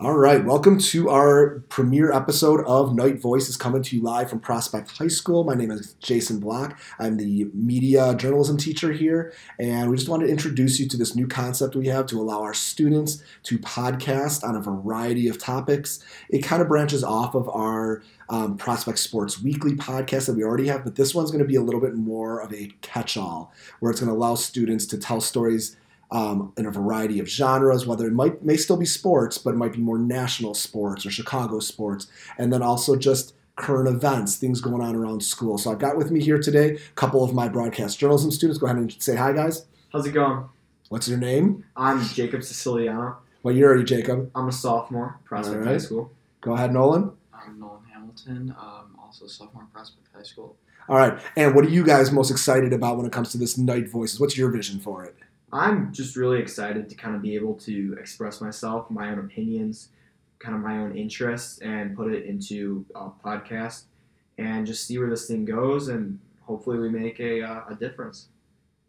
All right, welcome to our premiere episode of KnightVoices coming to you live from Prospect High School. My name is Jason Block. I'm the media journalism teacher here, and we just wanted to introduce you to this new concept we have to allow our students to podcast on a variety of topics. It kind of branches off of our um, Prospect Sports Weekly podcast that we already have, but this one's going to be a little bit more of a catch all where it's going to allow students to tell stories um, in a variety of genres, whether it might may still be sports, but it might be more national sports or Chicago sports, and then also just current events, things going on around school. So I've got with me here today a couple of my broadcast journalism students. Go ahead and say hi, guys. How's it going? What's your name? I'm Jacob Siciliano. What year are you, Jacob? I'm a sophomore, Prospect All High. School. Go ahead, Nolan. I'm Nolan Hamilton, um, also sophomore at Prospect High School. All right. And what are you guys most excited about when it comes to this KnightVoices? What's your vision for it? I'm just really excited to kind of be able to express myself, my own opinions, kind of my own interests, and put it into a podcast and just see where this thing goes. And hopefully, we make a, uh, a difference.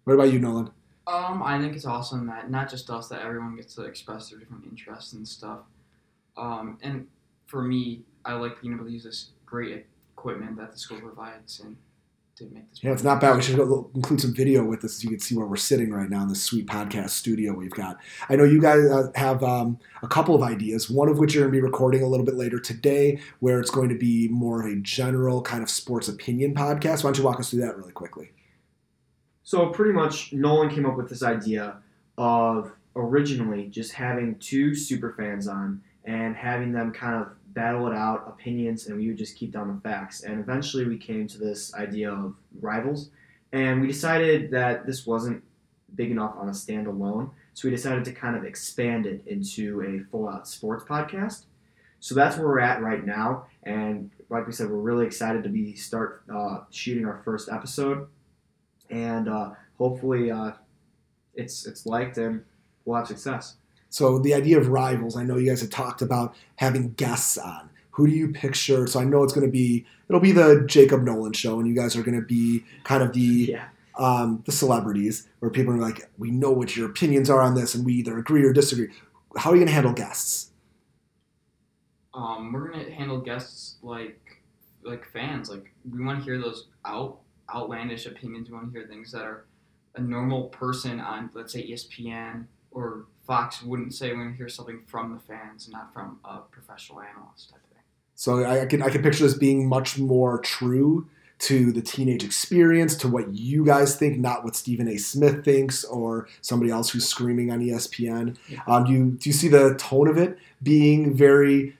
What about you, Nolan? Um, I think it's awesome that not just us, that everyone gets to express their different interests and stuff. Um, and for me, I like being able to use this great equipment that the school provides and to make this. Yeah, it's not bad. We should go- include some video with this so you can see where we're sitting right now in this sweet podcast studio we've got. I know you guys uh, have um, a couple of ideas, one of which you're going to be recording a little bit later today, where it's going to be more of a general kind of sports opinion podcast. Why don't you walk us through that really quickly? So, pretty much, Nolan came up with this idea of originally just having two super fans on and having them kind of battle it out, opinions, and we would just keep down the facts. And eventually, we came to this idea of rivals, and we decided that this wasn't big enough on a standalone. So, we decided to kind of expand it into a full out sports podcast. So, that's where we're at right now. And like we said, we're really excited to be start uh, shooting our first episode and uh, hopefully uh, it's it's liked and we'll have success. So, the idea of rivals, I know you guys have talked about having guests on. Who do you picture? So, I know it's going to be, it'll be the Jacob Nolan show, and you guys are going to be kind of the Yeah. um, the celebrities, where people are like, we know what your opinions are on this, and we either agree or disagree. How are you going to handle guests? Um, we're gonna handle guests like like fans. Like we want to hear those out outlandish opinions. We want to hear things that are a normal person on, let's say, ESPN or Fox wouldn't say. We want to hear something from the fans, not from a professional analyst type of thing. So I, I can I can picture this being much more true to the teenage experience, to what you guys think, not what Stephen A. Smith thinks or somebody else who's screaming on ESPN. Yeah. Um, do you do you see the tone of it being very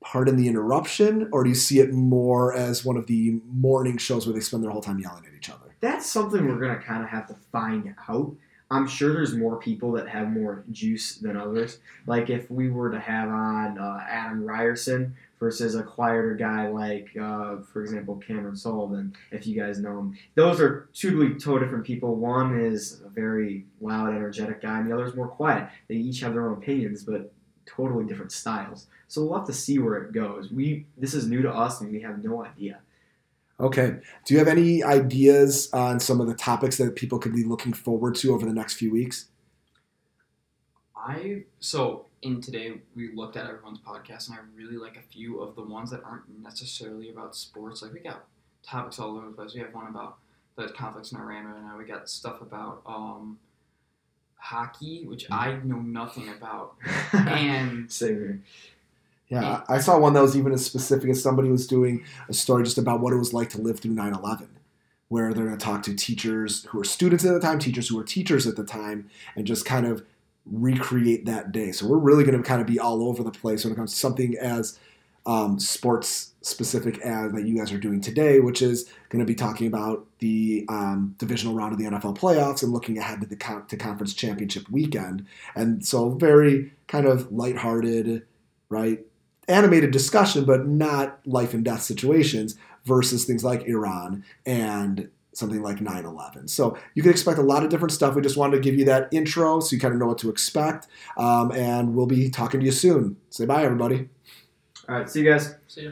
pardon the interruption, or do you see it more as one of the morning shows where they spend their whole time yelling at each other? That's something we're gonna kind of have to find out. I'm sure there's more people that have more juice than others. Like if we were to have on uh, Adam Ryerson versus a quieter guy like, uh, for example, Cameron Sullivan, if you guys know him. Those are two totally different people. One is a very loud, energetic guy, and the other is more quiet. They each have their own opinions, but totally different styles. So we'll have to see where it goes. We this is new to us, and we have no idea. Okay. Do you have any ideas on some of the topics that people could be looking forward to over the next few weeks? I so in today we looked at everyone's podcast and I really like a few of the ones that aren't necessarily about sports. Like we got topics all over the place. We have one about the conflicts in Iran right now. We got stuff about um, hockey, which I know nothing about, and Same here. Yeah, I saw one that was even as specific as somebody was doing a story just about what it was like to live through 9 11, where they're going to talk to teachers who were students at the time, teachers who were teachers at the time, and just kind of recreate that day. So we're really going to kind of be all over the place when it comes to something as um, sports specific as that you guys are doing today, which is going to be talking about the um, divisional round of the NFL playoffs and looking ahead to the con- to conference championship weekend. And so very kind of lighthearted, right? Animated discussion, but not life and death situations versus things like Iran and something like 9 11. So you can expect a lot of different stuff. We just wanted to give you that intro so you kind of know what to expect. Um, and we'll be talking to you soon. Say bye, everybody. All right, see you guys. see ya.